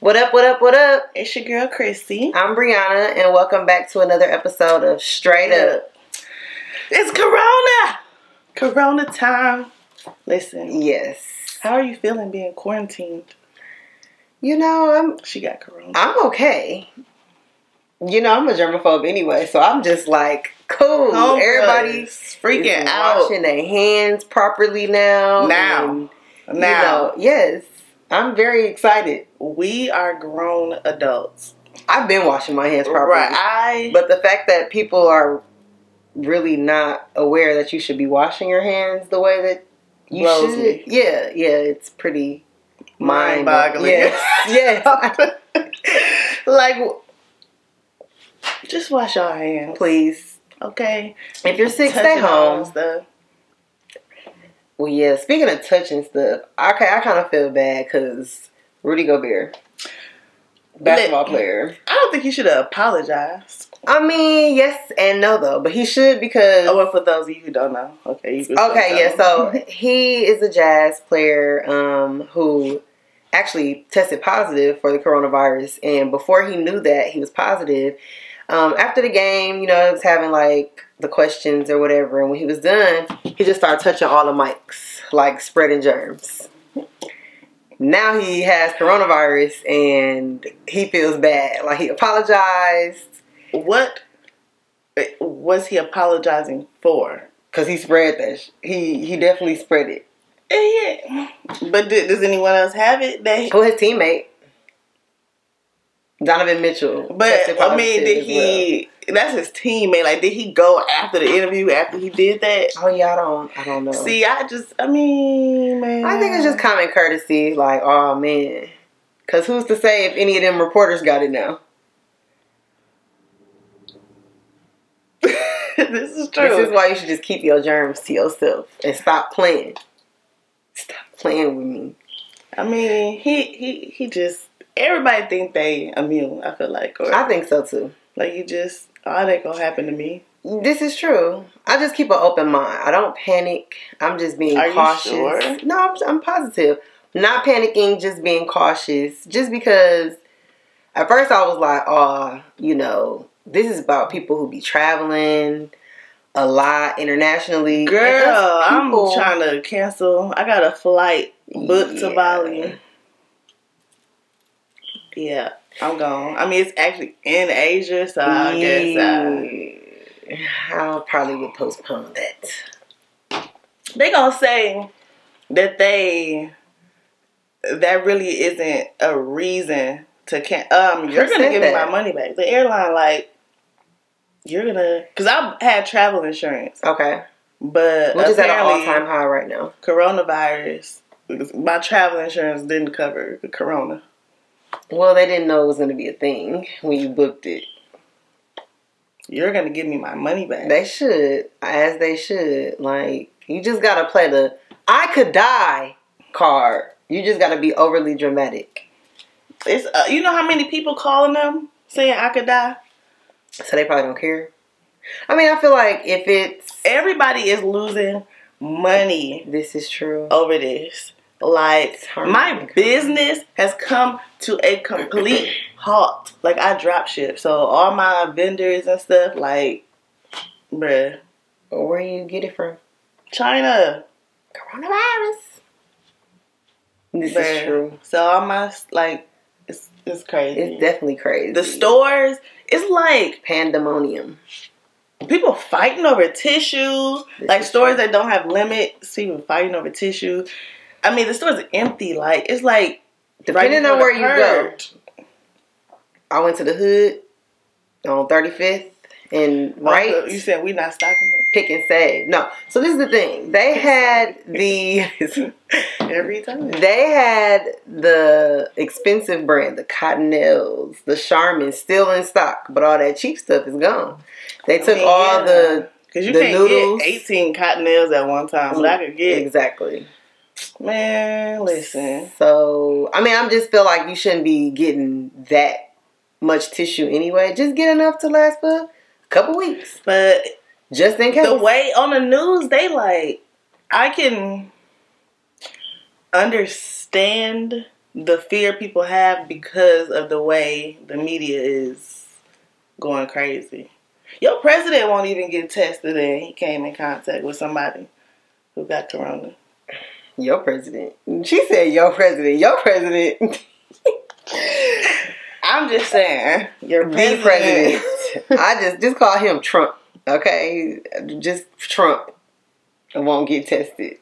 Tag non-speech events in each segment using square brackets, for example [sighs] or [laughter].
What up, what up, what up? It's your girl Chrissy. I'm Brianna, and welcome back to another episode of Straight Up. It's Corona! Corona time. Listen, Yes. how are you feeling being quarantined? You know, I'm She got Corona. I'm okay. You know, I'm a germaphobe anyway, so I'm just like, cool. Homegirls Everybody's freaking out. washing their hands properly now. Now. and, you Now, know, yes, I'm very excited. we are grown adults. I've been washing my hands properly. Right. I But the fact that people are really not aware that you should be washing your hands the way that you should. me. Yeah, yeah, it's pretty mind Mind-boggling. Yes, yes. [laughs] like just wash your hands. Please, Okay. if you're sick, stay home. Stuff. Well, yeah. Speaking of touching stuff, okay, I kind of feel bad because Rudy Gobert, basketball Lit. player. I don't think he should have apologized. I mean, yes and no though, but he should because Oh, well, for those of you who don't know, okay. Okay, yeah. So he is a jazz player um, who actually tested positive for the coronavirus, and before he knew that he was positive, um, after the game, you know, he was having like the questions or whatever, and when he was done, he just started touching all the mics, like spreading germs. Now he has coronavirus, and he feels bad. Like he apologized what was he apologizing for? because he spread that. sh- He he definitely spread it. Yeah. But did, does anyone else have it? That Well, his teammate, Donovan Mitchell. but I mean, did he? That's his teammate. Like, did he go after the interview after he did that? Oh yeah, I don't, I don't know. See, I just, I mean, man, I think it's just common courtesy. Like, oh man, because who's to say if any of them reporters got it now? [laughs] this is true. This is why you should just keep your germs to yourself and stop playing. Stop playing with me. I mean, he he he just. Everybody think they immune. I feel like, or I think so too. like you just, oh, that gonna happen to me. This is true. I just keep an open mind. I don't panic. I'm just being Are you cautious. sure? No, I'm, I'm positive. Not panicking, just being cautious. Just because at first I was like, oh, you know, this is about people who be traveling a lot internationally. Girl, I'm trying to cancel. I got a flight booked to Bali. Yeah, I'm gone. I mean, it's actually in Asia, so I guess uh, I'll probably would postpone that. they gonna say that they that really isn't a reason to can um you're Who gonna give me my money back. The airline like you're gonna because I had travel insurance, Okay. but Which is at an all time high right now. coronavirus. My travel insurance didn't cover the corona. Well, they didn't know it was going to be a thing when you booked it. You're gonna give me my money back. They should, as they should. Like, you just gotta play the I could die card. You just gotta be overly dramatic. It's uh, you know how many people calling them saying I could die. So they probably don't care. I mean, I feel like if it's. Everybody is losing money This is true. over this. Like hard. my business has come to a complete halt. Like I drop ship, so all my vendors and stuff, like, bruh, Where you get it from? China. Coronavirus. This bruh. is true. So all my like, it's it's crazy. It's definitely crazy. the stores, it's like Pandemonium. people fighting over tissues. This like stores true. that don't have limits, people fighting over tissue. I mean, the store's empty. Like it's like Depending right on where you go. I went to the hood on 35th and oh, right. Oh, you said we not stocking Pick 'n Save. No. So this is the thing. They had the [laughs] every time. they had the expensive brand, the Cottonelles, the Charmin still in stock, but all that cheap stuff is gone. They took all the Cause you the can't noodles. get eighteen Cottonelles at one time, but I could get exactly. Man. Listen, So I mean, I just feel like you shouldn't be getting that much tissue anyway. Just get enough to last for a couple weeks, but just in case. the way on the news they like, I can understand the fear people have because of the way the media is going crazy. Your president won't even get tested and he came in contact with somebody who got corona. Your president. She said your president. Your president. [laughs] I'm just saying, your The president. president. I just just call him Trump. Okay? Just Trump. I won't get tested.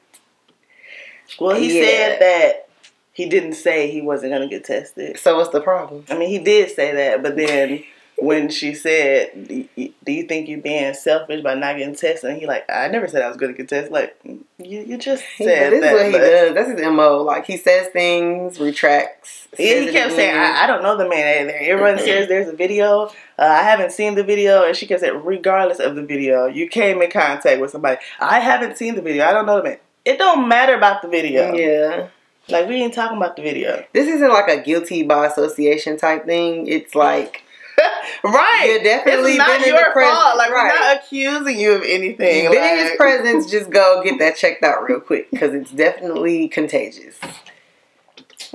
well, he Yeah. said that he didn't say he wasn't going to get tested. So what's the problem? I mean, he did say that, but then when she said, "Do you- think you're being selfish by not getting tested?" And he like, "I never said I was going to get tested." Like, you, you just said this that. is what he does. That's his mo. Like he says things, retracts. Yeah, he kept saying. I, I don't know the man either. Everyone says there's a video. Uh, I haven't seen the video. And she kept saying, regardless of the video, you came in contact with somebody. I haven't seen the video. I don't know the man. It don't matter about the video. Yeah. Like, we ain't talking about the video. This isn't like a guilty by association type thing. It's like [laughs] right. You're definitely it's not your presence, fault. Like, right. we're not accusing you of anything. been in his presence, [laughs] just go get that checked out real quick because it's definitely contagious.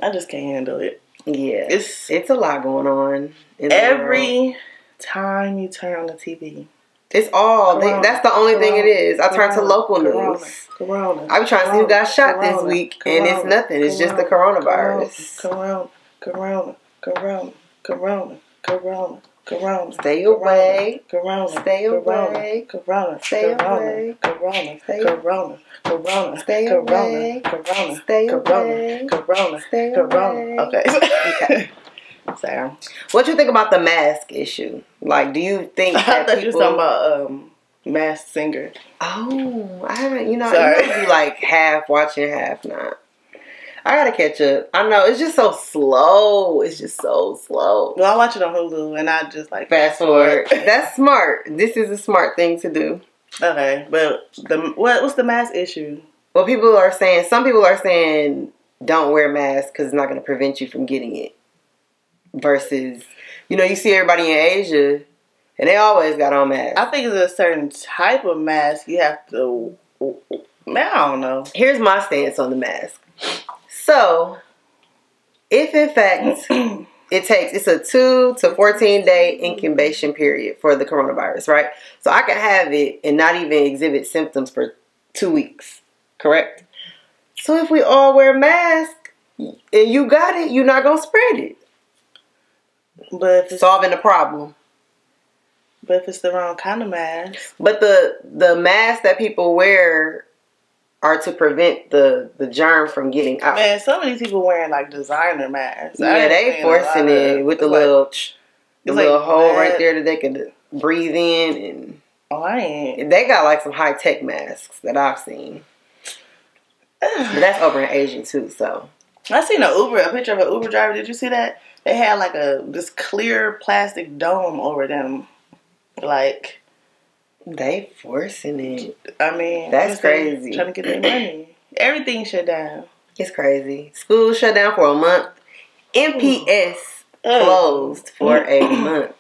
I just can't handle it. Yeah, It's it's a lot going on. Every time you turn on the TV. it's all. They, that's the only thing it corona. I turn to local corona, news. Corona. I be trying to see who got shot this corona, week, and it's corona, nothing. It's just the corona, coronavirus. Corona, corona, corona, corona, corona, corona. Corona. Stay away. Corona. Stay away. Corona. Stay away. Corona. Stay- away Corona. Corona. Stay away. Corona. Stay away. Corona. Stay away. Corona. Stay away. Okay. Okay. Sorry. What you think about the mask issue? Like, do you think I that thought you people? was talking about um masked singer. Oh, I haven't. You know, Sorry. you know, be like half watching, half not. I gotta catch up. I know it's just so slow. It's just so slow. Well, I watch it on Hulu, and I just like Fast forward. That's smart. This is a smart thing to do. okay, but the what what's the mask issue? Well, people are saying. Some people are saying don't wear masks because it's not going to prevent you from getting it. Versus, you know, you see everybody in Asia, and they always got on masks. I think it's a certain type of mask you have to. I don't know. Here's my stance on the mask. So, if in fact it takes it's a 2 to 14 day incubation period for the coronavirus, right? So I can have it and not even exhibit symptoms for 2 weeks, correct? So if we all wear masks and you got it, you're not going to spread it. But if it's, Solving the problem. but if it's the wrong kind of mask, But the the mask that people wear are to prevent the the germ from getting out. man, some of these people wearing like designer masks. I Yeah, they forcing it of- with the like, little ch- the little like hole right there that they can breathe in, and. Oh, I ain't. they got like some high tech masks that I've seen. But that's over in Asian too, so I seen a Uber, a picture of an Uber driver. Did you see that? They had like a this clear plastic dome over them. Like, they forcing it. I mean, That's I guess they crazy. Trying to get their money. [clears throat] Everything shut down. It's crazy. School shut down for a month. MPS mm. closed for a [clears throat] month.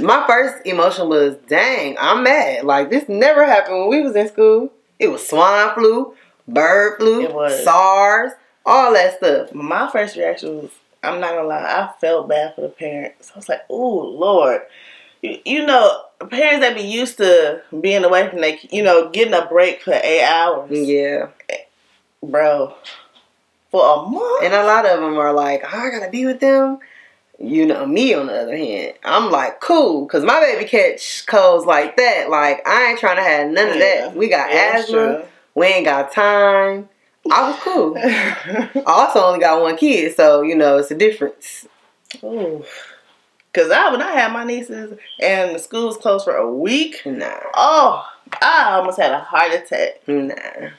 My first emotion was, dang, I'm mad. Like this never happened when we was in school. It was swine flu, bird flu, It was. SARS, all that stuff. My first reaction was, I'm not gonna lie, I felt bad for the parents. I was like, oh Lord, you, you know, parents that be used to being away from they, you know, getting a break for eight hours, Yeah. bro, for a month. And a lot of them are like, oh, I gotta be with them. You know, me on the other hand, I'm like, cool, because my baby catch colds like that. Like, I ain't trying to have none of Yeah. that. We got Yeah, asthma. We ain't got time. I was cool. [laughs] I also only got one kid, so, you know, it's a difference. Ooh. Cause I when I had my nieces and the school was closed for a week, Nah. oh, I almost had a heart attack, Nah.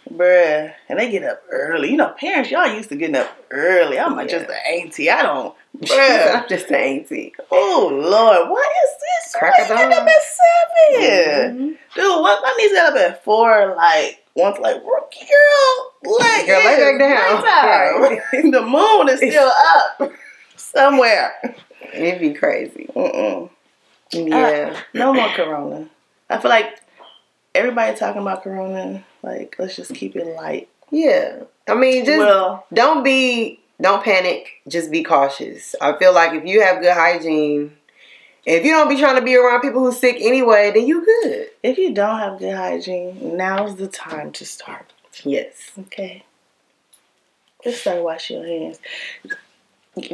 bruh. And they get up early. You know, parents, y'all used to getting up early. I'm like Yeah. just an auntie. I don't, [laughs] bruh. I'm just an auntie. oh Lord, what is this? Crack Why you get up at 7 Mhm. dude? What my niece got up at four. Like once, like girl, like Girl, lay back down. nighttime. [laughs] [laughs] the moon is still up somewhere. It'd be crazy. Mm-mm. Uh, yeah. No more corona. I feel like everybody talking about corona. Like, let's just keep it light. yeah. I mean, just well, don't be don't panic. Just be cautious. I feel like if you have good hygiene, if you don't be trying to be around people who's sick anyway, then you good. If you don't have good hygiene, now's the time to start. Yes. Okay. Just start washing your hands.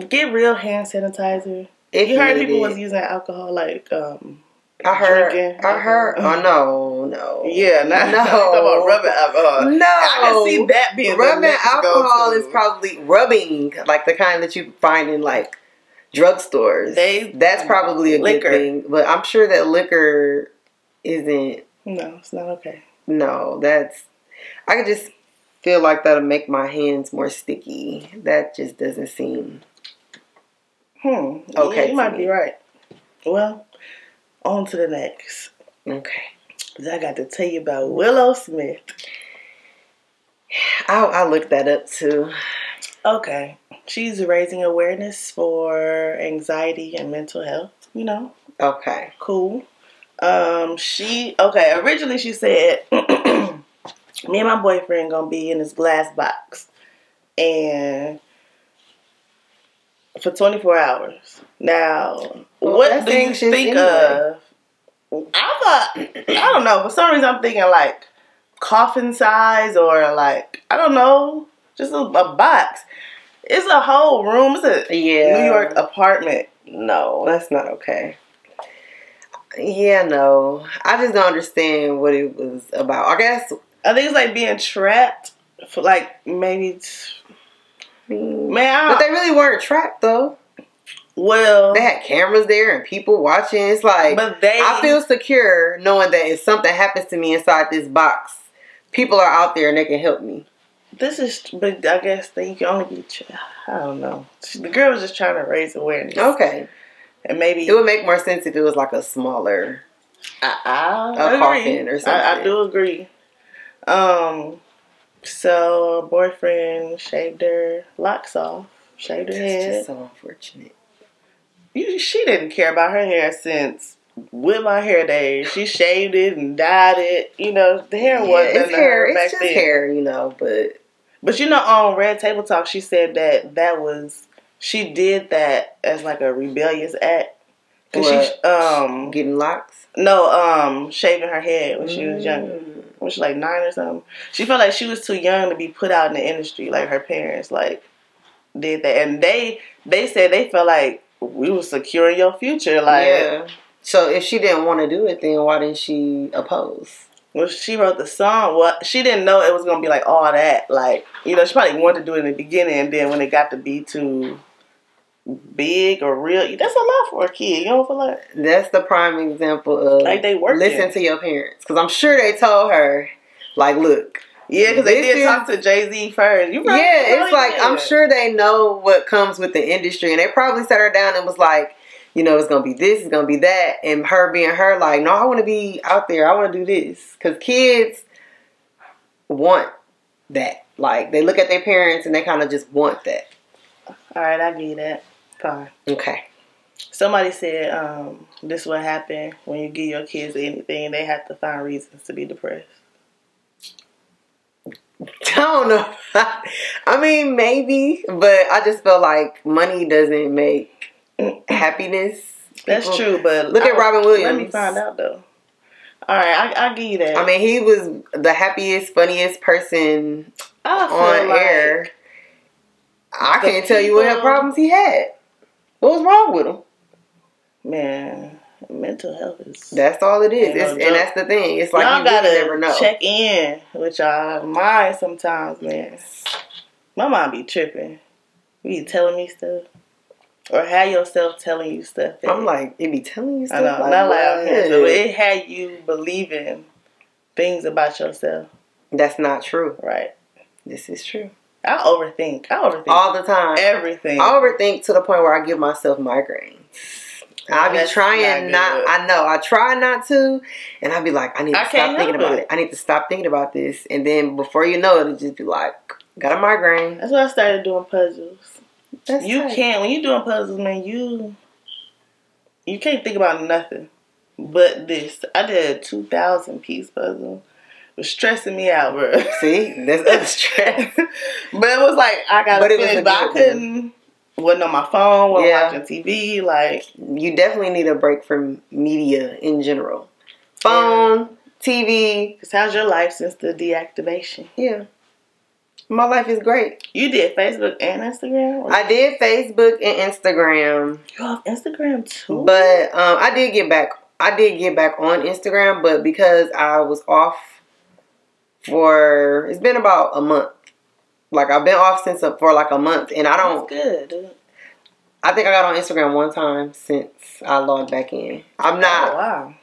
Get real hand sanitizer. If You heard people was using alcohol like um I heard. drinking I heard. Oh no, no. Yeah, not, No. no. talking about rubbing alcohol. No, I can see that being rubbing alcohol is probably rubbing, like the kind that you find in like drugstores. They- That's probably a Liquor. good thing, but I'm sure that liquor isn't. No, it's not okay. No, that's. I could just feel like that'll make my hands more sticky. That just doesn't seem. Hmm. Okay, Yeah, you might me. be right. Well, on to the next. Okay, I got to tell you about Willow Smith. I I looked that up too. Okay. She's raising awareness for anxiety and mental health. You know, Okay. cool. Um, she okay. Originally, she said, [clears throat] "Me and my boyfriend gonna be in this glass box, and for 24 hours." Now, Well, what do you think anyway. of? I thought I don't know. For some reason, I'm thinking like coffin size or like I don't know, just a, a box. It's a whole room. It's a Yeah. New York apartment. No, that's not okay. Yeah, no. I just don't understand what it was about. I guess I think it's like being trapped for like maybe. T- man, I, But they really weren't trapped though. well, They had cameras there and people watching. It's like but they. I feel secure knowing that if something happens to me inside this box, people are out there and they can help me. this is, but I guess they can only be. I don't know. The girl was just trying to raise awareness, Okay. and maybe It would make more sense if it was like a smaller I, I A coffin or I, I do agree. Um, so her boyfriend shaved her locks off, shaved her That's head. just so unfortunate. You, she didn't care about her hair since with my hair days. She shaved it and dyed it. You know, the hair Yeah, wasn't it's hair. It's back just then. hair, you know, but But you know, on Red Table Talk, she said that that was she did that as like a rebellious act. Cause she um getting locks. no um shaving her head when she was younger. When she like nine or something. She felt like she was too young to be put out in the industry. Like her parents like did that, and they they said they felt like we were securing your future. Like yeah. So if she didn't want to do it, then why didn't she oppose? Well, she wrote the song, what she didn't know it was gonna be like all that. Like you know, she probably wanted to do it in the beginning, and then when it got to be too big or real, that's a lot for a kid. You don't feel like That's the prime example of Like they working. listen to your parents because I'm sure they told her, like, look, yeah, because they did talk to Jay Z first. You right, yeah, it's like did. I'm sure they know what comes with the industry, and they probably sat her down and was like, you know, it's gonna be this, it's gonna be that, and her being her, like, no, I want to be out there, I want to do this, because kids want that. Like they look at their parents and they kind of just want that. All right, I get that. Fine. Okay. Somebody said um, this will happen when you give your kids anything. They have to find reasons to be depressed. [laughs] I don't know. [laughs] I mean, maybe, but I just feel like money doesn't make happiness. That's People- true, but Look at Robin Williams. Let me find out though. All right, I I give you that. I mean, he was the happiest, funniest person I on like air. I can't tell you what problems he had. What was wrong with him? Man, mental health is. That's all it is. No and that's the thing. It's like y'all you gotta really never know. check in with y'all mind sometimes, man. My mind be tripping. You be telling me stuff, or have yourself telling you stuff. I'm like, it be telling you I stuff. know, like, not like I'm here, what? but it had you believing things about yourself, That's not true. right? This is true. I overthink. I overthink All the time. everything. I overthink to the point where I give myself migraines. I be That's trying not not. I know. I try not to, and I be like, I need to I stop thinking about it. it. I need to stop thinking about this, and then before you know it, it just be like, got a migraine. That's why I started doing puzzles. That's You tight. can't when you doing puzzles, man. You you can't think about nothing but this. I did a two thousand piece puzzle was stressing me out, bro. [laughs] See, that's other [laughs] stress. but it was like I got But it was finish, a but I couldn't. Wasn't on my phone. Wasn't Yeah. watching TV. Like you definitely need a break from media in general. Phone, TV. 'cause how's your life since the deactivation? Yeah. My life is great. You did Facebook and Instagram. I did Facebook and Instagram, you off Instagram too? but um, I did get back. I did get back on Instagram, but because I was off for it's been about a month. Like I've been off since uh, for like a month, and I don't. That's good. I think I got on Instagram one time since I logged back in. I'm Oh, not. wow.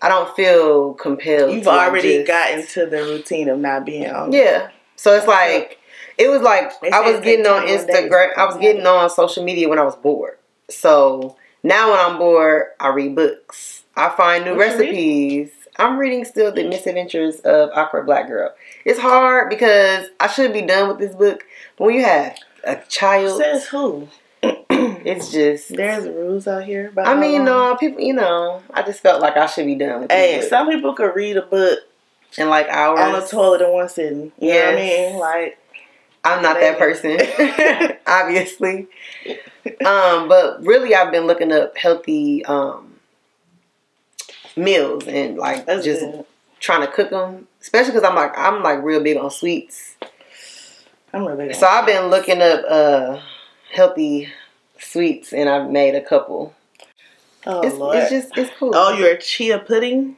I don't feel compelled. You've to, already just- got into the routine of not being on. Yeah. So it's like it was like I was getting on Instagram. I was getting on social media when I was bored. So now when I'm bored, I read books. I find new What recipes. I'm reading still the Misadventures of Awkward Black Girl. It's hard because I should be done with this book, but when you have a child, Says who? [clears throat] it's just. There's rules out here. About I mean, no, people. You know, I just felt like I should be done with this Hey, book some people could read a book in like hours. on the toilet in one sitting. You know what I mean? Like, I'm not that person, [laughs] [laughs] obviously. Um, but really, I've been looking up healthy um, meals and like that's just good. trying to cook them. Especially because I'm like I'm like real big on sweets, I'm really so I've been looking up uh, healthy sweets, and I've made a couple. Oh, it's, Lord. it's just it's cool. oh, you're a chia pudding?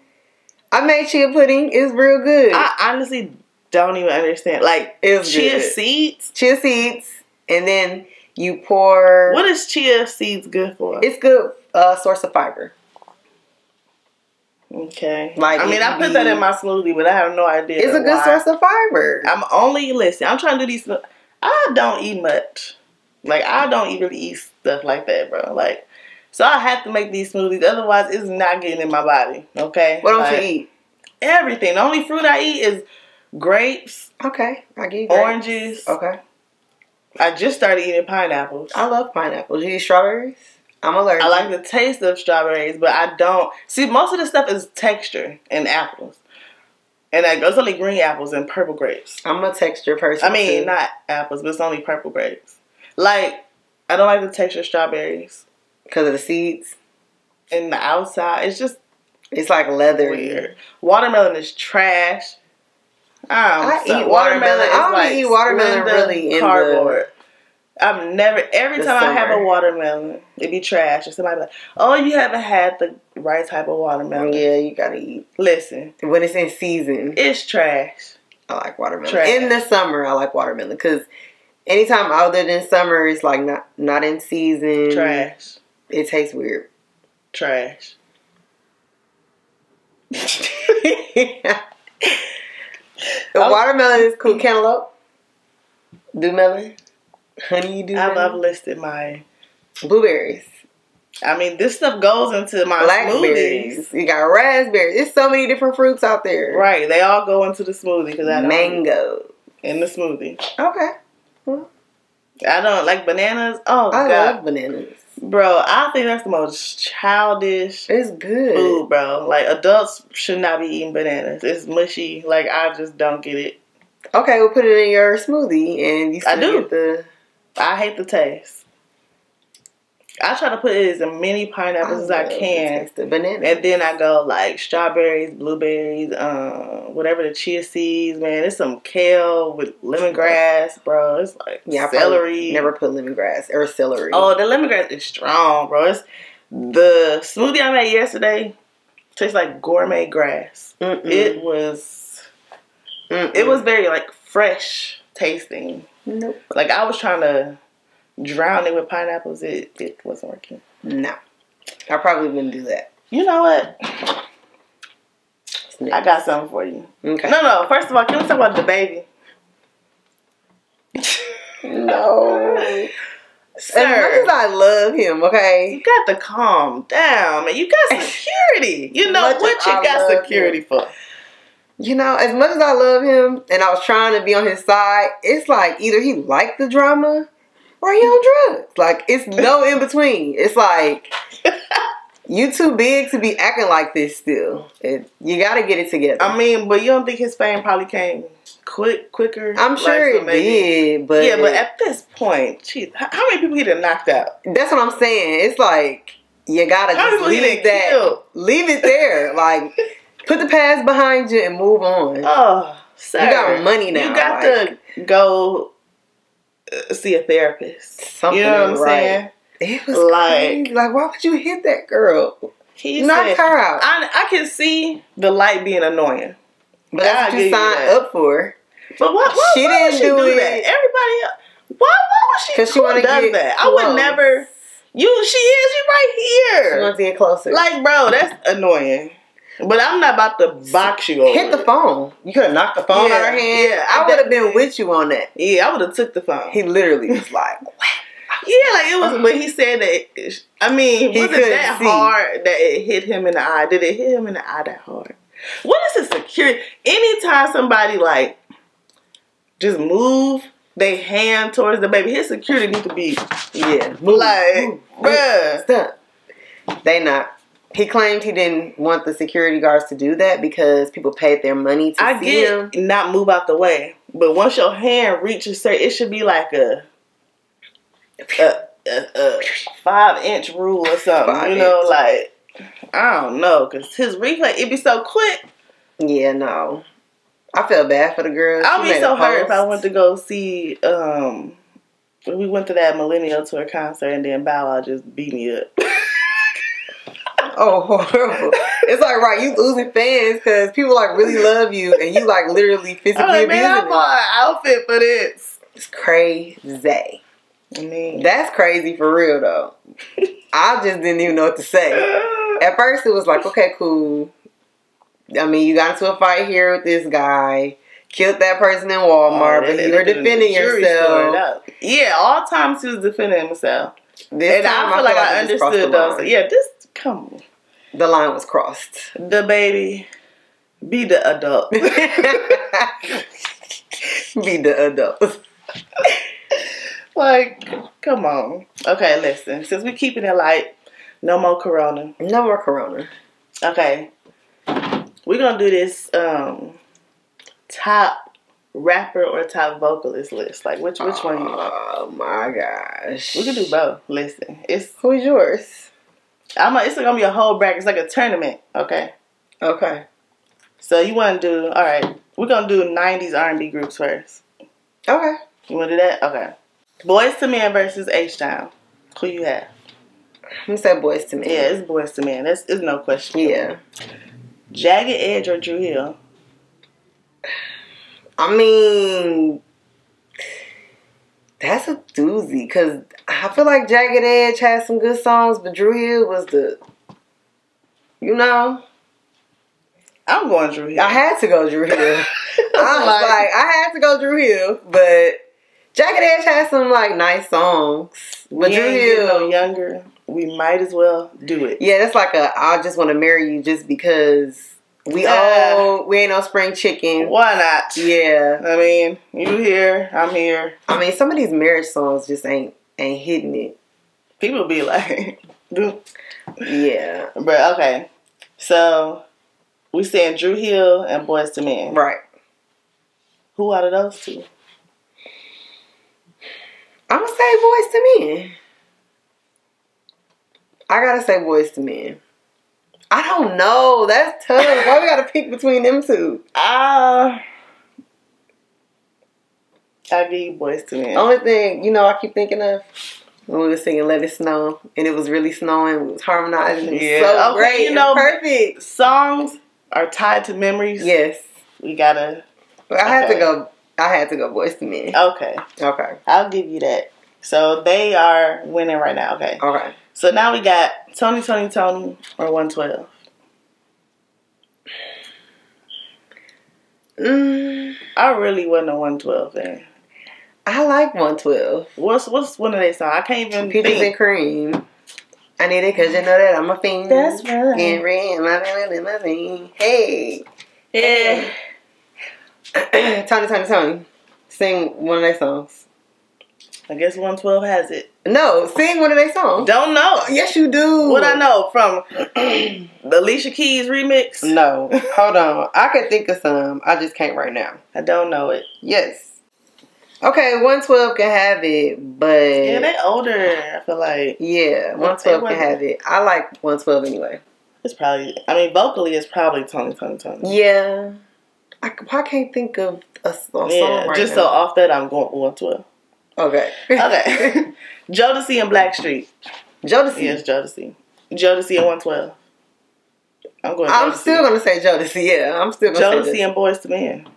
I made chia pudding. It's real good. I honestly don't even understand. Like, It's chia good. seeds? chia seeds, and then you pour. What is chia seeds good for? It's good uh, source of fiber. Okay. Like, I mean, I put that in my smoothie, but I have no idea. It's a good why. source of fiber. I'm only listen. I'm trying to do these. I don't eat much. Like I don't even eat stuff like that, bro. Like, so I have to make these smoothies. Otherwise, it's not getting in my body. Okay. What don't Like, you eat? Everything. The only fruit I eat is grapes, Okay, I give grapes. oranges. Okay, I just started eating pineapples. I love pineapples. You eat strawberries? I'm allergic. I like the taste of strawberries, but I don't see most of the stuff is texture in apples, and like there's only green apples and purple grapes. I'm a texture person. I mean, too. not apples, but it's only purple grapes. Like I don't like the texture of strawberries. because of the seeds. And the outside, it's just It's like leather. weird. Watermelon is trash. I so eat watermelon. I only eat watermelon really in the- cardboard. I've never. Every time I have a watermelon, it be trash. And somebody like, "Oh, you haven't had the right type of watermelon." Yeah, you gotta eat Listen, when it's in season. it's trash. I like watermelon. Trash. In the summer, I like watermelon because anytime other than summer, it's like not not in season. Trash. It tastes weird. Trash. [laughs] the watermelon is cool. [laughs] Cantaloupe, dew melon, honey dew I've, I've listed my. blueberries, I mean, this stuff goes into my blackberries. smoothies. You got raspberries. There's so many different fruits out there. Right, they all go into the smoothie because I don't Mango. in the smoothie. Okay. I don't like bananas. Oh I god, love bananas. bro! I think that's the most childish It's good. food, bro. Like adults should not be eating bananas. It's mushy. Like I just don't get it. Okay, we'll put it in your smoothie and you I do. get the I hate the taste. I try to put as many pineapples as I love the can. banana. And then I go like strawberries, blueberries, um, whatever the chia seeds, man. It's some kale with lemongrass, bro. It's like yeah, I celery. Never put lemongrass or celery. Oh, the lemongrass is strong, bro. It's the smoothie I made yesterday tastes like gourmet grass. Mm-mm. It was Mm-mm. it was very like fresh tasting. Nope. Like I was trying to drown it with pineapples. It it wasn't working. No, I probably wouldn't do that. You know what? I got something for you. Okay. No, no. First of all, can we talk about DaBaby? No. [laughs] As Sir, much as I love him, okay, you got to calm down, man. You got [laughs] security. You know what you I got security for. You know, as much as I love him and I was trying to be on his side, it's like either he liked the drama or he on drugs. Like it's no [laughs] in between. It's like [laughs] You too big to be acting like this still. It, you got to get it together. I mean, but you don't think his fame probably came quick, quicker? I'm sure Like, so it maybe- did, but yeah, but at this point, geez, how many people he done knocked out? that's what I'm saying. It's like you gotta How just leave done that, killed? leave it there. like [laughs] put the past behind you and move on. Oh, sir. You got money now, You got like- to go uh, see a therapist. Something you know what I'm right. saying? It was Like- crazy. Like, why would you hit that girl? He Knock said- her out. I, I can see the light being annoying. But that's what you signed up for. But what? Why, She why would didn't she do do, it. that? Everybody, else- why? Why would she? 'Cause she wanna does get that? I would never. You, she is. You right here. She wants to get closer. Like, bro, that's annoying. But I'm not about to box you over. hit the it. phone. You could have knocked the phone Yeah, out of her hand. yeah, I I would have been with you on that. Yeah, I would have took the phone. He literally was [laughs] like, "What?" yeah, like it was. But he said that. It, I mean, He was it that see. hard that it hit him in the eye? Did it hit him in the eye that hard? What is the security? Anytime somebody like just move they hand towards DaBaby, his security need to be yeah, move, like, move, bruh. Stop. They not. He claimed he didn't want the security guards to do that because people paid their money to I see get him. not move out the way, but once your hand reaches certain, it should be like a a, a, a five inch rule or something. Five you know, inch. like I don't know, cause his reflex it'd be so quick. Yeah, no. I feel bad for the girl. I'll be so hurt if I went to go see. um We went to that Millennial Tour concert and then Bow Wow just beat me up. [laughs] Oh, [laughs] horrible. it's like, right, you losing fans because people like really love you and you like literally physically [laughs] I'm like, man, I bought an outfit for this. It's crazy. I mean, That's crazy for real though. [laughs] I just didn't even know what to say. At first, it was like, okay, cool. I mean, you got into a fight here with this guy, killed that person in Walmart, Oh, but you were defending yourself. Yeah, all times he was defending himself. This and time, I feel like I it just understood those. line. Yeah, this come on. The line was crossed. DaBaby, be the adult. [laughs] Be the adult. [laughs] like, come on. Okay, listen. Since we're keeping it light, no more corona. No more corona. Okay, we're gonna do this um top rapper or top vocalist list. Like, which which one you want? Oh my gosh. We can do both. Listen, it's Who's yours? I'm. A, it's gonna be a whole bracket. It's like a tournament. Okay. Okay. So you want to do? All right. We're gonna do '90s R&B groups first. Okay. You want to do that? Okay. Boyz II Men versus H Town. Who you have? Who said boys to me? Yeah, it's Boyz II Men. That's it's no question. Yeah. Jagged Edge or Dru Hill? I mean, that's a doozy because I feel like Jagged Edge had some good songs, but Dru Hill was the, you know, I'm going Dru Hill. I had to go Dru Hill. [laughs] I was Like- like, I had to go Dru Hill, but Jagged Edge had some like nice songs, but Drew getting no Hill, younger. We might as well do it. yeah, that's like a I just want to marry you just because we old, we ain't no spring chicken. Why not? Yeah, I mean, you here, I'm here. I mean, some of these marriage songs just ain't ain't hitting it. People be like. [laughs] Yeah, But okay, so we saying Dru Hill and Boyz II Men. right. Who out of those two? I'm gonna say Boyz II Men. I gotta say Boyz II Men. I don't know. That's tough. Why we gotta pick between them two? Ah, I give you Boyz II Men. Only thing, you know, I keep thinking of when we were singing "Let It Snow" and it was really snowing. We was harmonizing. It was Yeah, so okay, great. you know- perfect. Songs are tied to memories. Yes, we gotta. I had to go. I had to go Boyz II Men. Okay, Okay, I'll give you that. So they are winning right now. Okay, okay. So now we got Tony, Tony, Tony, or one twelve. Mm, I really wasn't a one twelve fan. I like one twelve. What's what's one of their songs? I can't even Peaches and cream. I need it because you know that I'm a fiend. That's right. Getting red, my my my thing. Hey. Yeah. [clears throat] Tony, Tony, Tony. Sing one of their songs. I guess 112 has it. No, sing one of their songs. Don't know. Yes, you do. What I know from [clears throat] the Alicia Keys remix? No, hold on. I can think of some. I just can't right now. I don't know it. Yes. Okay, one twelve can have it, but Yeah, they older. I feel like yeah, one twelve can have it. I like one twelve anyway. it's probably. I mean, vocally, it's probably Tony, Tony, Tony. Yeah, I, I can't think of a, a song Yeah, right just now. so off that, I'm going 112. Okay, Okay. [laughs] Jodeci and Blackstreet. Jodeci. Yes, Jodeci. Jodeci and 112. I'm going. I'm Jodeci. still gonna say Jodeci. Yeah, I'm still gonna Jodeci say and Boyz II Men.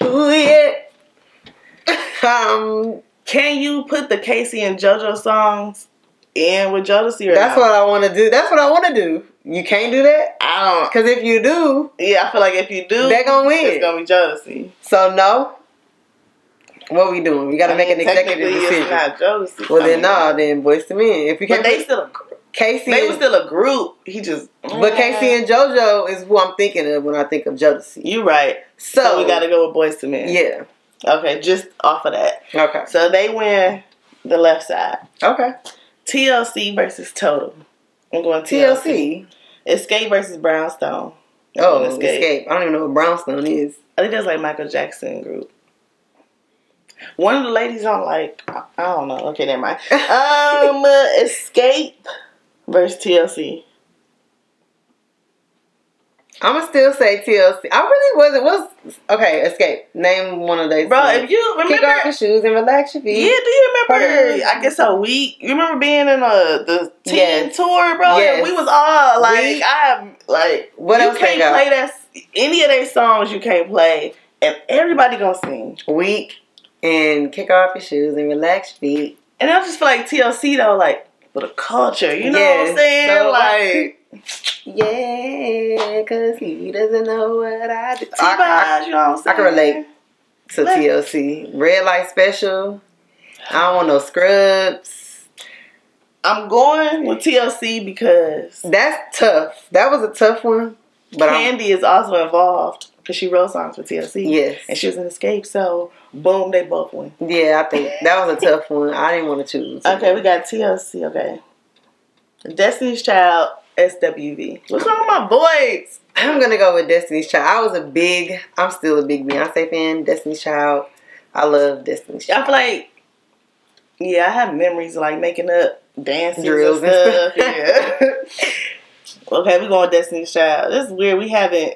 Jodeci. Ooh, yeah. um, Can you put the K-Ci and JoJo songs in with Jodeci or that's not? what I want to do. That's what I want to do. You can't do that I don't. because if you do, Yeah, I feel like if you do, they're gonna win. It's gonna be Jodeci. so no. What we doing? We got to make mean, an executive decision. It's not. Well I then, mean, no, then Boyz II Men. If you can't, they still, K-Ci, they were still a group. He just. but K-Ci and JoJo is who I'm thinking of when I think of Jodeci. You right. So, So, we got to go with Boyz II Men. yeah, Okay, just off of that. okay, So they win the left side. okay. TLC versus Total. I'm going TLC. TLC. Xscape versus Brownstone. I'm Oh, going Xscape. I don't even know what brownstone is. I think that's like Michael Jackson group. One of the ladies on like I don't know. Okay, never mind. Um, [laughs] Xscape versus TLC. I'm gonna still say TLC. I really wasn't. Was okay. Xscape. Name one of those. Bro, songs. if you kick off your shoes and relax your feet. yeah, do you remember? I guess a week. you remember being in uh the teen Yes. tour, bro? Yes. And we was all like, We- I like, What you can't play that any of their songs. You can't play, and everybody gonna sing. Weak and kick off your shoes and relax your feet. And I just feel like TLC though, like for the culture, you know what I'm saying? So, like Yeah, cause he doesn't know what I do. I, T-Boz, you know what I'm saying? I can relate. To Let- TLC. Red light special. I don't want no scrubs. I'm going with TLC because That's tough. That was a tough one. But I'm, Kandi is also involved because she wrote songs for TLC. yes. And she was in Xscape, so boom, they both win. Yeah, I think that was a tough one. I didn't want to choose. Okay, we got TLC. Okay, Destiny's Child, SWV. What's wrong with my voice? I'm gonna go with Destiny's Child. I was a big, I'm still a big Beyonce fan. Destiny's Child. I love Destiny's Child. I feel like, yeah, I have memories of like making up dances Drills and and stuff. stuff. yeah. [laughs] okay, we're going Destiny's Child. This is weird. We haven't.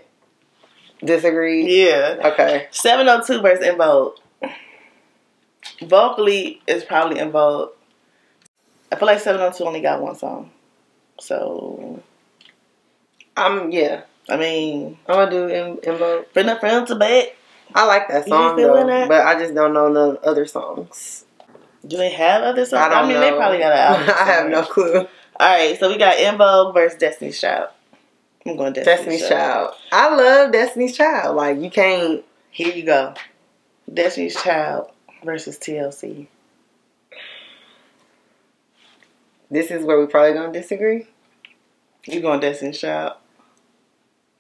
Disagree. Yeah. Okay. 702 versus En Vogue. Vocally, it's probably En Vogue. I feel like 702 only got one song. So, I'm yeah. I mean, I'm gonna do in, in Vogue. from the front to back, I like that song though, that? but I just don't know no other songs. do they have other songs? I don't mean, know. they probably got an [laughs] album. I have no clue. Alright, so we got En Vogue versus Destiny's Child. I'm going Destiny's, Destiny's Child. I love Destiny's Child. Like you can't. Here you go. Destiny's Child versus TLC. This is where we probably gonna disagree. You going Destiny's Child?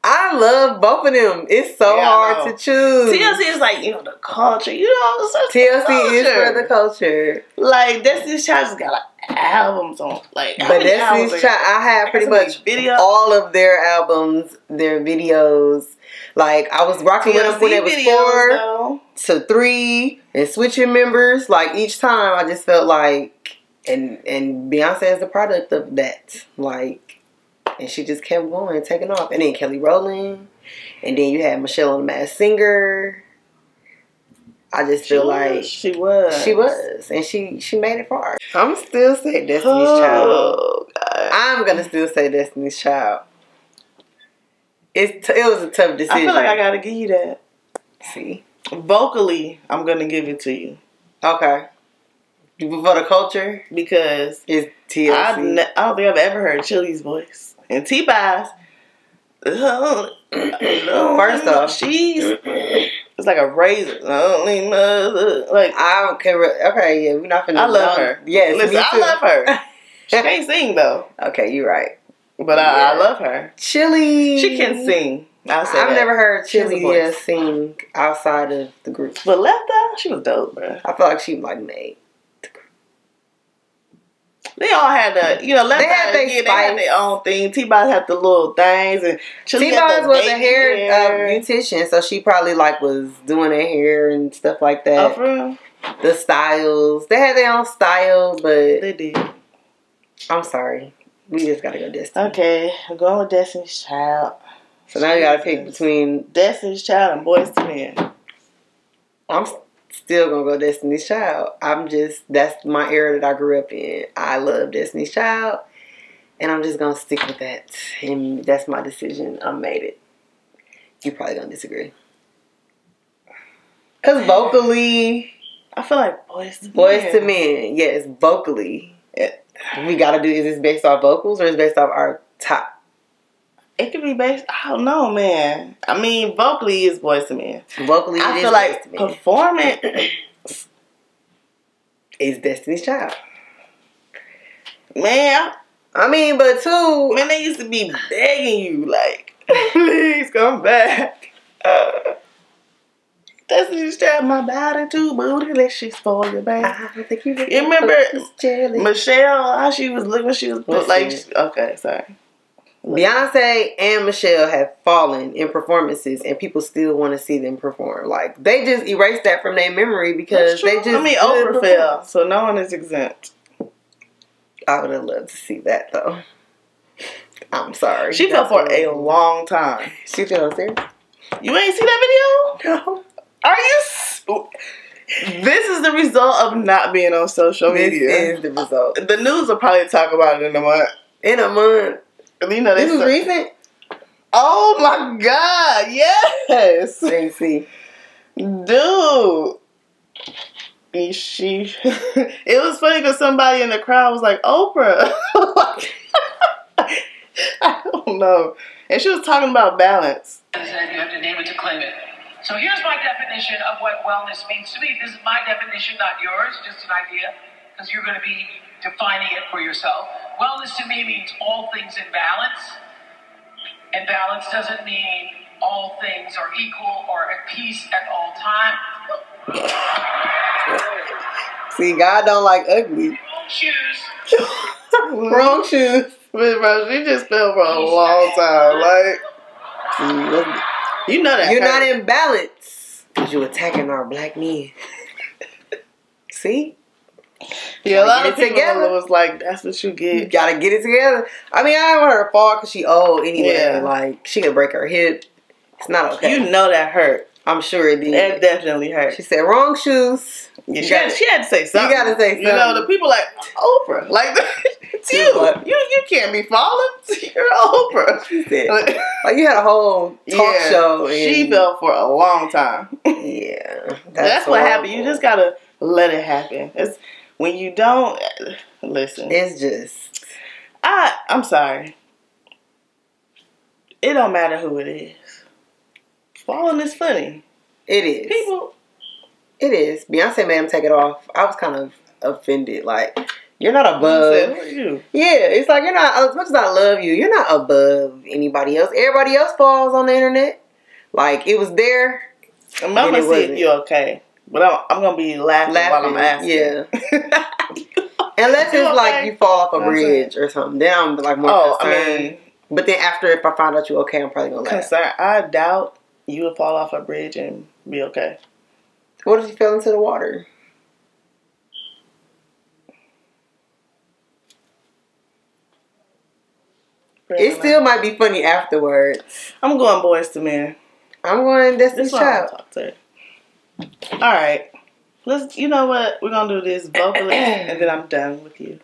I love both of them. It's so Yeah, hard to choose. TLC is like, you know, the culture. You know, it's such TLC is for the culture. Like Destiny's Child just got like albums on like how But many albums Destiny's Child. I have pretty much videos. all of their albums, their videos. Like I was rocking with them when it was videos, four though. to three and switching members. Like each time, I just felt like, and and Beyonce is a product of that. Like, and she just kept going, taking off. And then Kelly Rowland, and then you had Michelle and the Masked Singer. I just She feel was, like she was she was, and she she made it far. I'm still say Destiny's oh, Child. Oh, God. I'm gonna still say Destiny's Child. It's t- it was a tough decision. I feel like I gotta give you that. see. Vocally, I'm gonna give it to you Okay. For the culture, because is I, TLC. ne- I don't think I've ever heard Chili's voice and T Boz. [coughs] First off- she's [coughs] it's like a razor. Only mother, like I don't care. Okay, yeah, we're not finna. I love her. Yes, Listen, I love her. [laughs] She can't sing though, okay, you're right. but I, I love her. Chili. She can sing. I've that. never heard Chili voice. Uh, sing outside of the group. But out, she was dope, bro. I feel like she like made. They all had the, you know, left They had they. They had their own thing. T-Boz had the little things, and T Boz was a hair hair. uh, beautician, so she probably like was doing her hair and stuff like Oh, that. real? the styles, they had their own style, but They did. I'm sorry, we just gotta go Destiny. Okay, I'm going with Destiny's Child. So now you gotta pick between. Destiny's Child and Boyz II Men. I'm still gonna go Destiny's Child. I'm just that's my era that I grew up in. I love Destiny's Child, and I'm just gonna stick with that. And that's my decision. I made it. You're probably gonna disagree. Cause vocally, I feel like Boys to boys Men. to men, yes, vocally, we gotta do. Is this based off vocals or is it based off our top? It could be based. I don't know, man. I mean, vocally is Boyz II Men. Vocally, I feel like performance, [clears throat] is Destiny's Child. man. I mean, but two, Man, they used to be begging you, like, [laughs] please come back. Uh, [laughs] Destiny's Child, my body too bootylicious for you, baby. I think you You remember. Michelle, how she was looking when she was like, okay, sorry. Beyonce and Michelle have fallen in performances, and people still want to see them perform. Like they just erased that from their memory because they just. I mean, Oprah fell, so no one is exempt. I would have loved to see that though. I'm sorry. She fell for a long time. She fell serious. You ain't see that video? No. Are you? s- This is the result of not being on social This media. is the result. the news will probably talk about it in a month. In a month. You know, they This was recent. Oh my god! Yes, Let me see. dude. And She. [laughs] it was funny because somebody in the crowd was like Oprah. [laughs] I don't know, and she was talking about balance. and you have to name it to claim it. So here's my definition of what wellness means to me. This is my definition, not yours, just an idea, because you're going to be defining it for yourself. Wellness to me means all things in balance, and balance doesn't mean all things are equal or at peace at all times. See, God don't like ugly. Choose. [laughs] Wrong shoes. But bro, she just fell for a long time. Like you know that You're not in balance because you're attacking our black men. [laughs] See? Yeah, a lot Get of it people together. was like, "That's what you get. You get." gotta get it together. I mean, I don't want her to fall because she old anyway. Yeah. Like, she could break her hip. It's not okay. You know that hurt. I'm sure it did. That definitely hurt. she said, wrong shoes. Yeah, she, gotta- had, she had to say something. You gotta say You know, the people like Oprah, like [laughs] it's you. like- You you can't be falling. [laughs] You're Oprah. She said, [laughs] Like, you had a whole talk yeah, show. She fell for a long time. Yeah. That's, what happened. You just gotta let it happen. It's when you don't listen. It's just. I I'm sorry. It don't matter who it is. Falling is funny. It is. People It is. Beyonce made him take it off. I was kind of offended. Like, you're not above. "Who are you?" Yeah, it's like you're not as much as I love you, you're not above anybody else. Everybody else falls on the internet. Like it was there it see wasn't. you're okay. But I'm, I'm gonna be laughing, while I'm laughing. asking. Yeah. [laughs] Unless it's like you fall off a bridge or something. Then I'm like more Oh, I concerned. mean, but then after if I find out you're okay, I'm probably gonna laugh. concern. I doubt you would fall off a bridge and be okay. What if you fell into the water? It still might be funny afterwards. I'm going Boyz II Men. I'm going Destiny's This one I'll Child. All right, let's. You know what? We're gonna do this vocally, [clears throat] and then I'm done with you.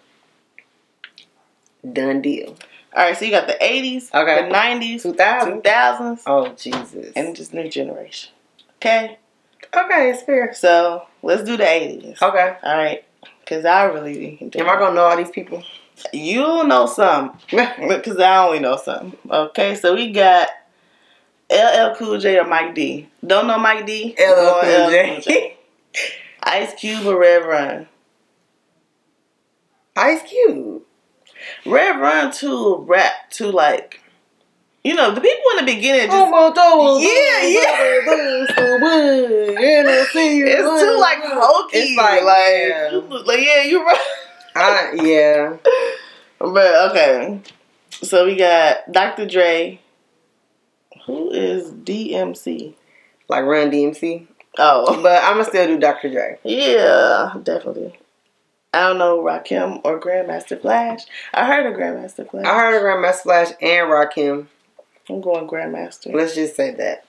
Done deal. All right, so you got the '80s, Okay. the '90s, 2000. 2000s, Oh Jesus. and just new generation. Okay, okay, it's fair. so let's do the '80s. Okay. All right, because I really Am I gonna know all these people? You'll know some [laughs] because I only know some. Okay, so we got LL Cool J or Mike D. Don't know Mike D? LL Going Cool J. Ice Cube or Rev Run? Ice Cube. Rev Run too rap too like You know, the people in the beginning just Oh, Yeah, yeah. [laughs] it's too like hokey. It's like, like, yeah. like yeah, you're right. I, yeah. [laughs] But okay, so we got Dr. Dre. Who is DMC? Like Run DMC. Oh, [laughs] But I'm going to still do Dr. Dre. yeah, definitely. I don't know Rakim or Grandmaster Flash. I heard of Grandmaster Flash. I heard of Grandmaster Flash and Rakim. I'm going Grandmaster. Let's just say that.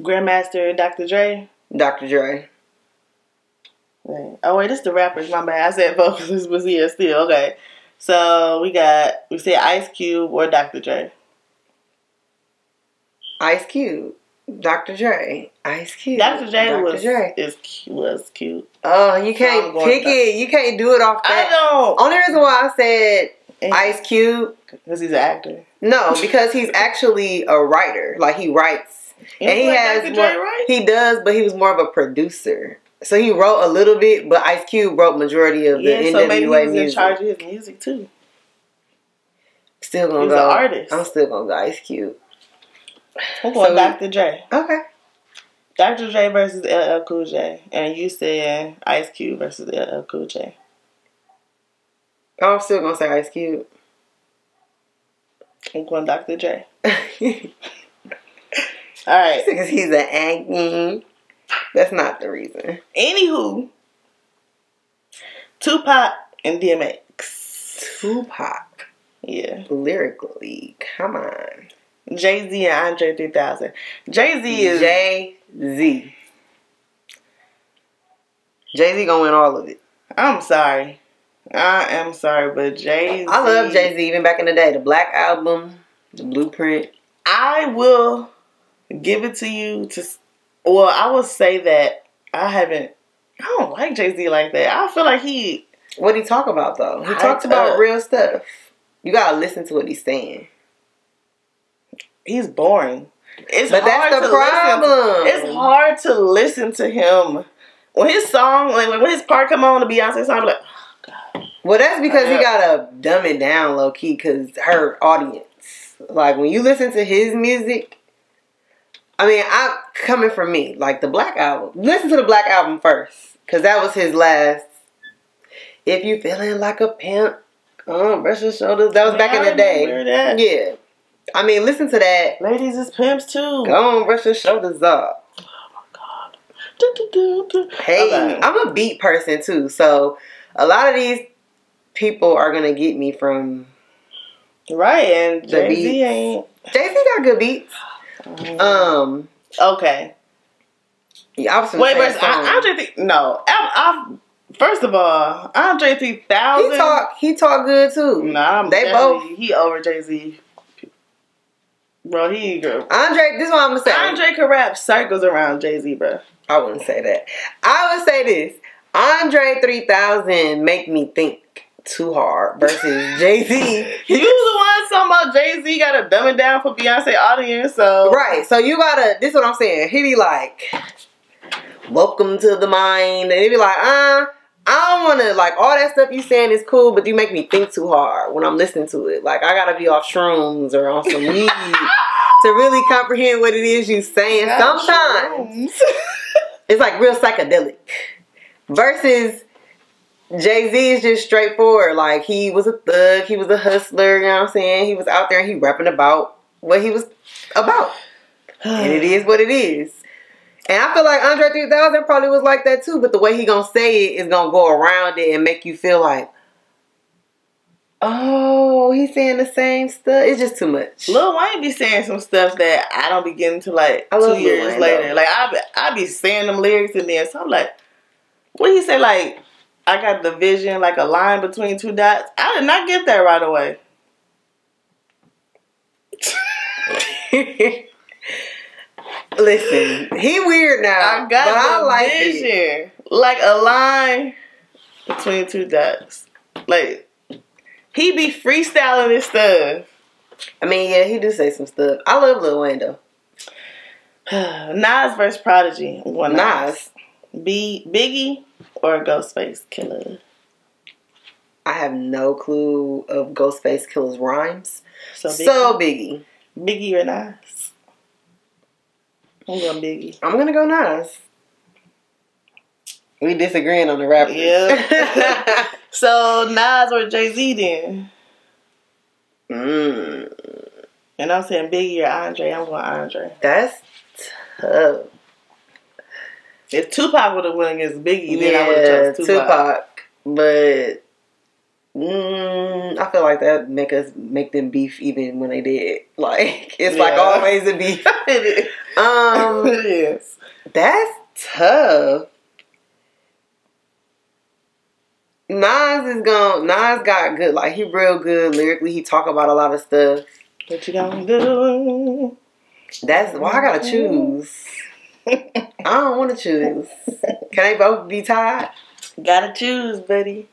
Grandmaster Dr. Dre. Dr. Dre. Right. Oh wait, this the rappers. My bad. I said vocalist was here still. Okay. So we got we said Ice Cube or Dr. Dre. Ice Cube. Dr. Dre. Ice Cube. Dr. Dre Dr. was Dre. is cu- was cute. Oh, you can't going pick it. You can't do it off I that. don't. Only reason why I said Ice Cube, because he's an actor. no, because he's actually a writer. Like he writes, and he Ain't has Dr. more, right. he does, but he was more of a producer. So he wrote a little bit, but Ice Cube wrote majority of the yeah, so maybe NWA he's in charge of his music too. Still gonna He's go. an artist. I'm still gonna go Ice Cube. I'm going Dr. Dre. Okay. Dr. Dre versus LL Cool J, and you said Ice Cube versus LL Cool J. Oh, I'm still gonna say Ice Cube. I'm going Dr. Dre. [laughs] All right, because he's an acting. That's not the reason. Anywho, Tupac and DMX. Tupac, Yeah. lyrically, come on. Jay Z and Andre 3000. Jay Z is. Jay Z. Jay Z gonna win all of it. I'm sorry. I am sorry, but Jay Z. I love Jay Z even back in the day. The Black Album, the Blueprint. I will give it to you to. Well, I will say that I haven't. I don't like Jay Z like that. I feel like he. What he talk about though? He I talks about real stuff. You gotta listen to what he's saying. He's boring. It's But hard that's the to listen- problem. It's hard to listen to him when his song, like when his part come on, the Beyonce song, I'm like, Well, that's because he gotta dumb it down low key because her audience. Like when you listen to his music, I mean, I coming from me, like the Black Album. Listen to the Black Album first because that was his last. If you feeling like a pimp, um, brush your shoulders. That was back in the day. Yeah, I mean, listen to that. ladies is pimps too. Go on, brush your shoulders up. Do, do, do. Hey. I'm a beat person too, so a lot of these people are gonna get me from right, and The Jay Z ain't. Jay Z got good beats. Um, okay. yeah, I was Wait, but I, Andre, th- no. I, I, first of all, Andre three thousand. he talk he talk good too. Nah, I'm they both. He over Jay Z. Bro, he girl. Andre, this is what I'm gonna say. Andre can rap circles around Jay Z, bro. I wouldn't say that. I would say this. Andre 3000 make me think too hard versus [laughs] Jay Z. You the one talking about Jay Z got to dumb it down for Beyonce audience, so Right. So you gotta. This is what I'm saying. He be like, "Welcome to the mind," and he be like, "Uh." I don't want to like all that stuff you saying is cool, but you make me think too hard when I'm listening to it. Like I gotta be off shrooms or on some weed [laughs] to really comprehend what it is you saying. Sometimes it's like real psychedelic. Versus Jay Z is just straightforward. Like he was a thug, he was a hustler. You know what I'm saying? He was out there and he rapping about what he was about, and it is what it is. And I feel like Andre 3000 probably was like that too, but the way he gonna say it is gonna go around it and make you feel like, oh, he's saying the same stuff. It's just too much. Lil Wayne be saying some stuff that I don't be getting to like I two years Wayne, later. though. Like I be, I be saying them lyrics and then so I'm like, what he say? Like I got the vision, like a line between two dots. I did not get that right away. [laughs] Listen, he weird now, I got but I like it. like a line between two dots. Like he be freestyling this stuff. I mean, yeah, he do say some stuff. I love Lil Wayne though. [sighs] Nas versus Prodigy. I'm going Nas, B Biggie or Ghostface Killah. I have no clue of Ghostface Killah's rhymes. So, Biggie. So Biggie. Biggie or Nas? I'm going Biggie. I'm gonna go Nas. We disagreeing on the rappers. Yeah. [laughs] [laughs] so Nas or Jay Z then? mm, And I'm saying Biggie or Andre. I'm going Andre. that's tough. If Tupac would have won against Biggie, then I would Yeah, have chose Tupac. Tupac. But mm, I feel like that make us make them beef even when they did. [laughs] Like it's like always a beef. it [laughs] um, [laughs] is. that's tough. Nas is going Nas got good, like he real good lyrically. He talk about a lot of stuff. What you gonna do? That's why I gotta choose. I don't want to choose. Can they both be tied? Gotta choose, buddy.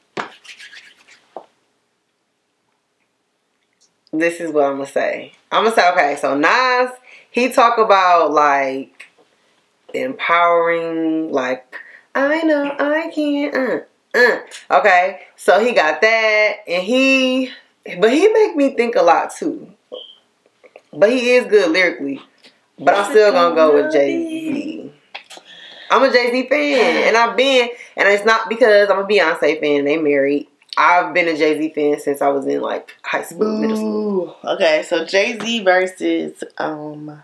This is what I'm gonna say. I'm gonna say okay. So Nas, he talk about like empowering, like I know I can. Uh, uh. Okay, so he got that, and he, but he make me think a lot too. But he is good lyrically. But I'm still gonna go with Jay Z. I'm a Jay Z fan, and I've been, and it's not because I'm a Beyonce fan. They married. I've been a Jay Z fan since I was in like high school, middle school. Okay, so Jay Z versus um,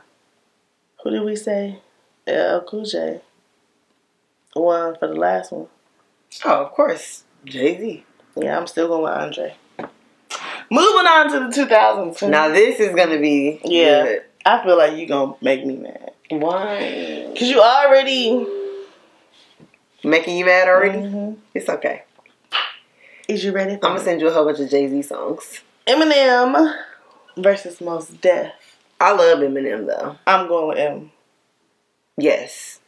who did we say? LL Cool J. One for the last one. Oh, of course, Jay Z. Yeah, I'm still going with Andre. Moving on to the 2000s. Now this is gonna be Yeah. good. I feel like you're gonna make me mad Why? because you already. Making you mad already? Mhm. It's okay. Is you ready? I'm gonna send you a whole bunch of Jay Z songs. Eminem versus Mos Def. I love Eminem though. I'm going with M. Yes,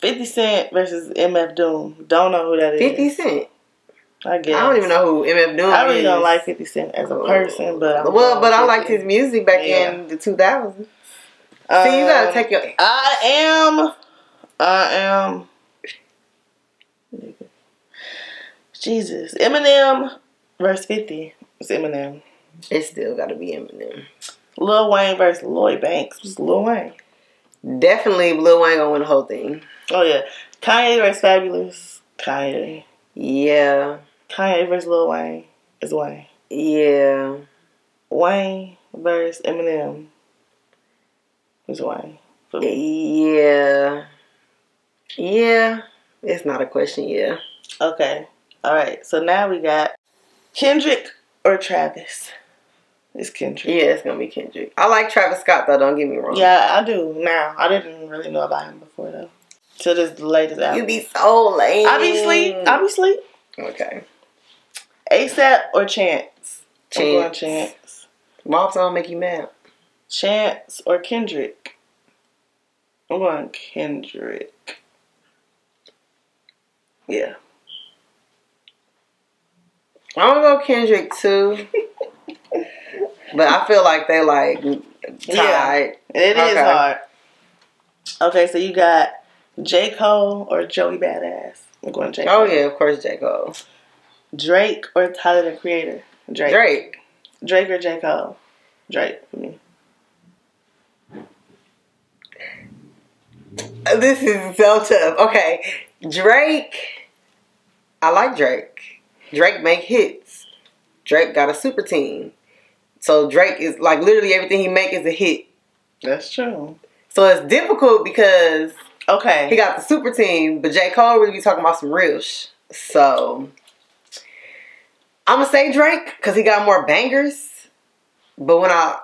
50 Cent versus MF Doom. Don't know who that is. Fifty Cent. I guess. I don't even know who MF Doom I really is. don't like 50 Cent as a person, but I'm well, but I liked his music back Yeah. in the 2000s. See, you gotta Um, take your. I am. I am. Jesus. Eminem verse 50. It's Eminem. It still gotta be Eminem. Lil Wayne versus Lloyd Banks. It's Lil Wayne. Definitely, Lil Wayne gonna win the whole thing. Oh, yeah. Kanye versus Fabolous. Kanye. Yeah, Kanye versus Lil Wayne is Wayne. yeah. Wayne versus Eminem is Wayne. Yeah. Yeah. It's not a question, yeah. Okay. All right. So now we got Kendrick or Travis. It's Kendrick. Yeah, it's gonna be Kendrick. I like Travis Scott though, don't get me wrong. Yeah, I do now. I didn't really know about him before though. Till this the latest album. You be so lame. I be sleep. I be sleep. Okay. ASAP or Chance? I'm going Chance. Chance. Song make you mad. Chance or Kendrick? I'm going Kendrick. Yeah. I'm gonna go Kendrick too. but I feel like they like tied. It is Okay. hard. Okay, so you got J. Cole or Joey Badass? I'm going J. Oh, Cole. Oh yeah, of course J. Cole. Drake or Tyler the Creator? Drake. Drake. Drake or J. Cole? Drake for me. This is so tough. Okay. Drake. I like Drake. Drake make hits. Drake got a super team. So Drake is like literally everything he make is a hit. That's true. So it's difficult because Okay. he got the super team, but J. Cole really be talking about some real sh. So I'm gonna say Drake because he got more bangers. But when [sighs] I,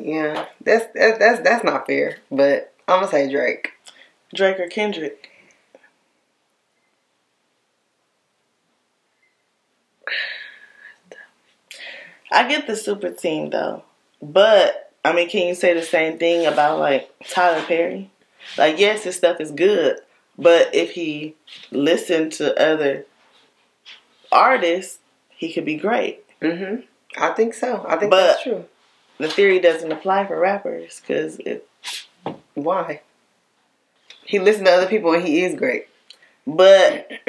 yeah, that's that's that's, that's not fair. But I'm gonna say Drake. Drake or Kendrick? I get the super team though, but I mean, can you say the same thing about like Tyler Perry? Like, yes, his stuff is good, but if he listened to other artists, he could be great. hmm I think so. I think But- that's true. The theory doesn't apply for rappers because it. Why? He listened to other people and he is great. But [clears throat]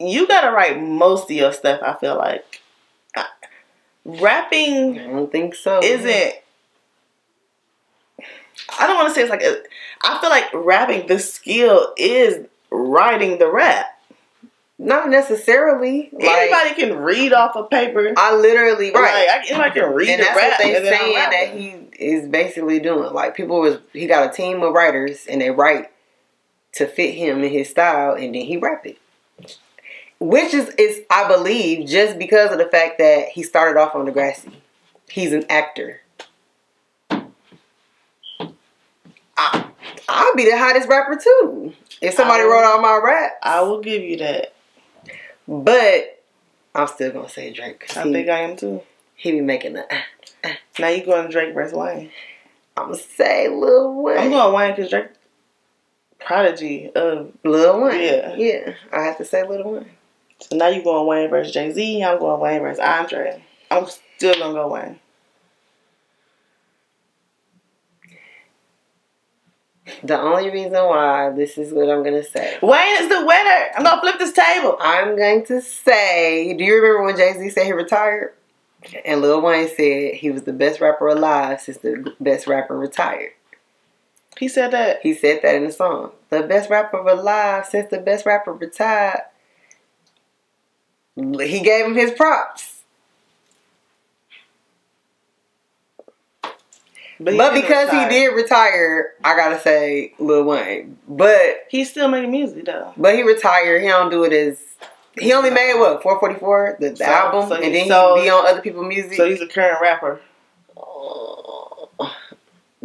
you gotta write most of your stuff. I feel like rapping I don't think so. isn't. I don't want to say it's like a. I feel like rapping, the skill is writing the rap. Not necessarily. Like, Anybody can read off a paper. I literally right. Like, I- anybody can read and that's rap. what they saying that he is basically doing. Like people was he got a team of writers and they write to fit him and his style, and then he rap it. Which is is I believe just because of the fact that he started off on Degrassi. He's an actor. I I'll be the hottest rapper too if somebody will- wrote all my rap. I will give you that. But I'm still gonna say Drake. I he, think I am too. he be making the. Uh, uh. Now you going to Drake versus Wayne. I'm gonna say Lil Wayne. I'm going Wayne because Drake, prodigy of. Lil Wayne. Yeah. Yeah. I have to say Lil Wayne. So now you going Wayne versus Jay Z. I'm going Wayne versus Andre. I'm still gonna go Wayne. The only reason why this is what I'm gonna say. Wayne is the winner. I'm gonna flip this table. I'm going to say, do you remember when Jay Z said he retired? And Lil Wayne said he was the best rapper alive since the best rapper retired. He said that. He said that in the song. The best rapper alive since the best rapper retired. He gave him his props. But, he didn't because retire. he did retire, I gotta say Lil Wayne. But he's still making music though. but he retired. He don't do it as he only made what four forty four the, the So- album, so and he- then so- he be on other people's music. So he's a current rapper. Uh,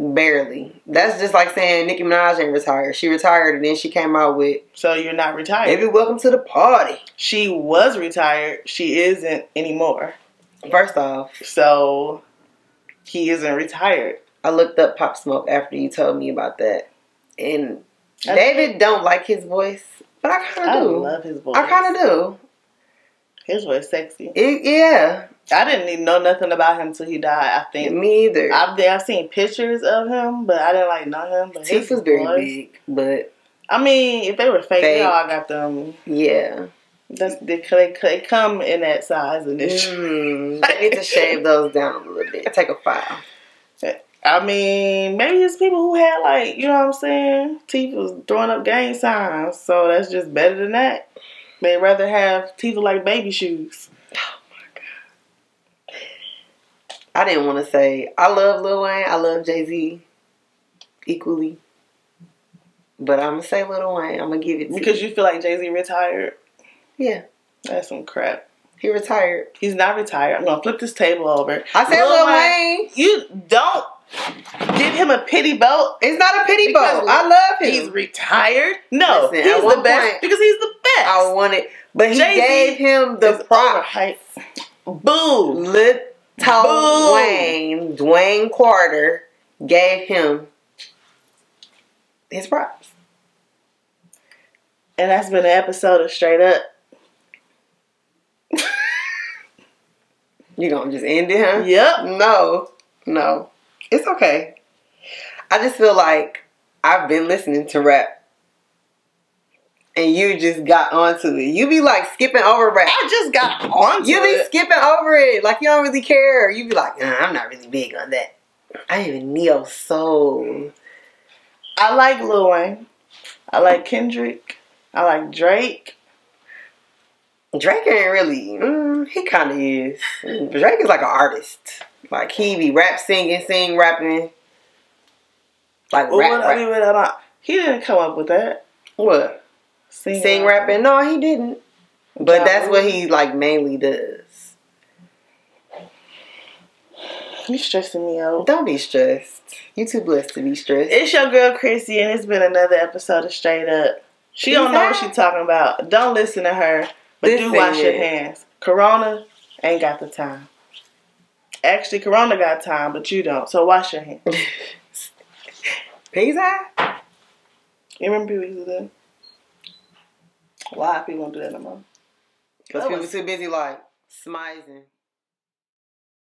Barely. That's just like saying Nicki Minaj ain't retired. She retired and then she came out with So you're not retired. "Baby, welcome to the party." She was retired. She isn't anymore. First off, So he isn't retired. I looked up Pop Smoke after you told me about that, and I- David don't like his voice, but I kind of do. love his voice. I kind of do. His voice sexy. It, yeah, I didn't even know nothing about him till he died. I think me either. I've I've seen pictures of him, but I didn't like know him. But Teeth was very voice- big, but I mean, if they were fake, they Fake. all got them. yeah. That's they, they, they come in that size and it's. Mm, [laughs] they need to shave those down a little bit. Take a file. I mean, maybe it's people who had like you know what I'm saying. Teeth was throwing up gang signs, so that's just better than that. They'd rather have teeth like baby shoes. I didn't want to say I love Lil Wayne. I love Jay Z equally, but I'm gonna say Lil Wayne. I'm gonna give it to you. Because you feel like Jay Z retired. yeah, That's some crap. he retired. He's not retired. I'm gonna flip this table over. I said Lil Lil Wayne. You don't give him a pity belt. It's not a pity Because boat. I love him. He's retired. No, Listen, he's the best point- because he's the best. I want it, but he Jay-Z gave him the It's prop. overhyped. Boo. Little Boom. Wayne, Dwayne Carter, gave him his props. And that's been an episode of Straight Up. You gonna just end it, huh? Yep. No, no, it's okay. I just feel like I've been listening to rap, and you just got onto it. You be like skipping over rap. I just got onto it. You be it. skipping over it, like you don't really care. You be like, nah, I'm not really big on that. I even neo soul. I like Lil Wayne. I like Kendrick. I like Drake. Drake ain't really. Mm, he kind of is. Drake is like an artist. Like he be rap singing, sing rapping. Like Well, rap, what, I mean, rap. about- he didn't come up with that. What? Sing, Sing rapping? No, he didn't. But Ja that's what he like mainly does. You stressing me out. Don't be stressed. You too blessed to be stressed. It's your girl Chrissy, and it's been another episode of Straight Up. She don't know what she's talking about. Don't listen to her, but do wash your hands. Corona ain't got the time. Actually, Corona got time, but you don't. So wash your hands. [laughs] Peace out. You remember people used to do? that? Why people don't do that no more? Because people was- too busy like smizing.